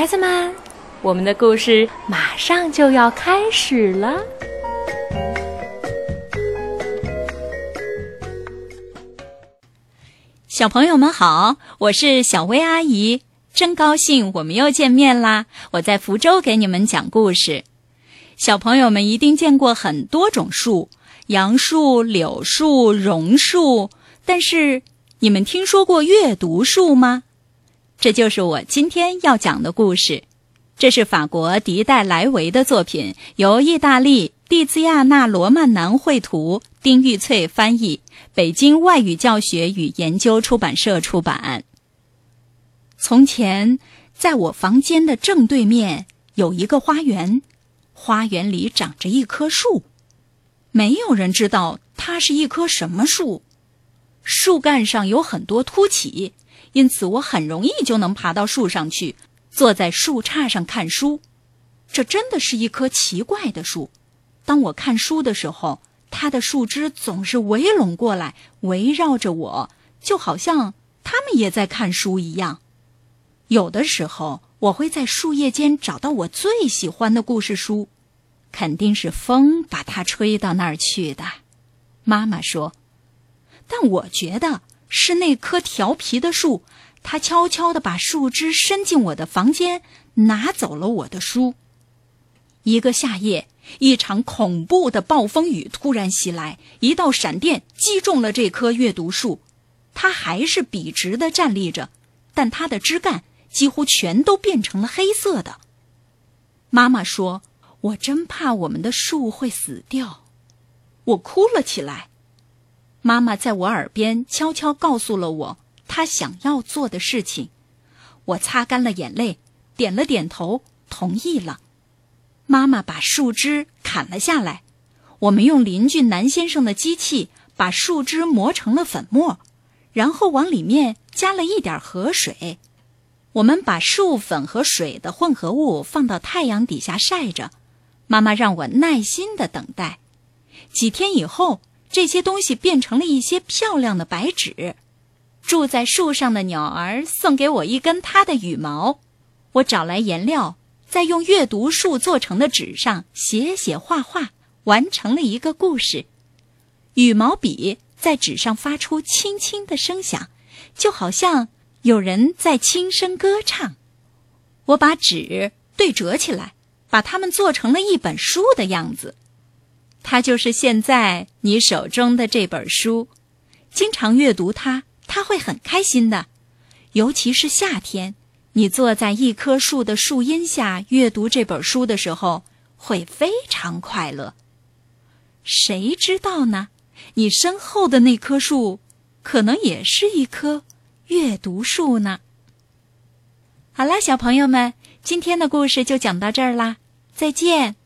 孩子们，我们的故事马上就要开始了。小朋友们好，我是小薇阿姨，真高兴我们又见面啦！我在福州给你们讲故事。小朋友们一定见过很多种树，杨树、柳树、榕树，但是你们听说过阅读树吗？这就是我今天要讲的故事。这是法国迪代莱维的作品，由意大利蒂兹亚纳罗曼南绘图，丁玉翠翻译。北京外语教学与研究出版社出版。从前，在我房间的正对面有一个花园，花园里长着一棵树，没有人知道它是一棵什么树。树干上有很多凸起，因此我很容易就能爬到树上去，坐在树杈上看书。这真的是一棵奇怪的树。当我看书的时候。它的树枝总是围拢过来，围绕着我，就好像它们也在看书一样。有的时候，我会在树叶间找到我最喜欢的故事书，肯定是风把它吹到那儿去的。妈妈说，但我觉得是那棵调皮的树，它悄悄地把树枝伸进我的房间，拿走了我的书。一个夏夜。一场恐怖的暴风雨突然袭来，一道闪电击中了这棵阅读树，它还是笔直的站立着，但它的枝干几乎全都变成了黑色的。妈妈说：“我真怕我们的树会死掉。”我哭了起来。妈妈在我耳边悄悄告诉了我她想要做的事情，我擦干了眼泪，点了点头，同意了。妈妈把树枝砍了下来，我们用邻居南先生的机器把树枝磨成了粉末，然后往里面加了一点河水。我们把树粉和水的混合物放到太阳底下晒着。妈妈让我耐心的等待。几天以后，这些东西变成了一些漂亮的白纸。住在树上的鸟儿送给我一根它的羽毛。我找来颜料。在用阅读树做成的纸上写写画画，完成了一个故事。羽毛笔在纸上发出轻轻的声响，就好像有人在轻声歌唱。我把纸对折起来，把它们做成了一本书的样子。它就是现在你手中的这本书。经常阅读它，它会很开心的，尤其是夏天。你坐在一棵树的树荫下阅读这本书的时候，会非常快乐。谁知道呢？你身后的那棵树，可能也是一棵阅读树呢。好啦，小朋友们，今天的故事就讲到这儿啦，再见。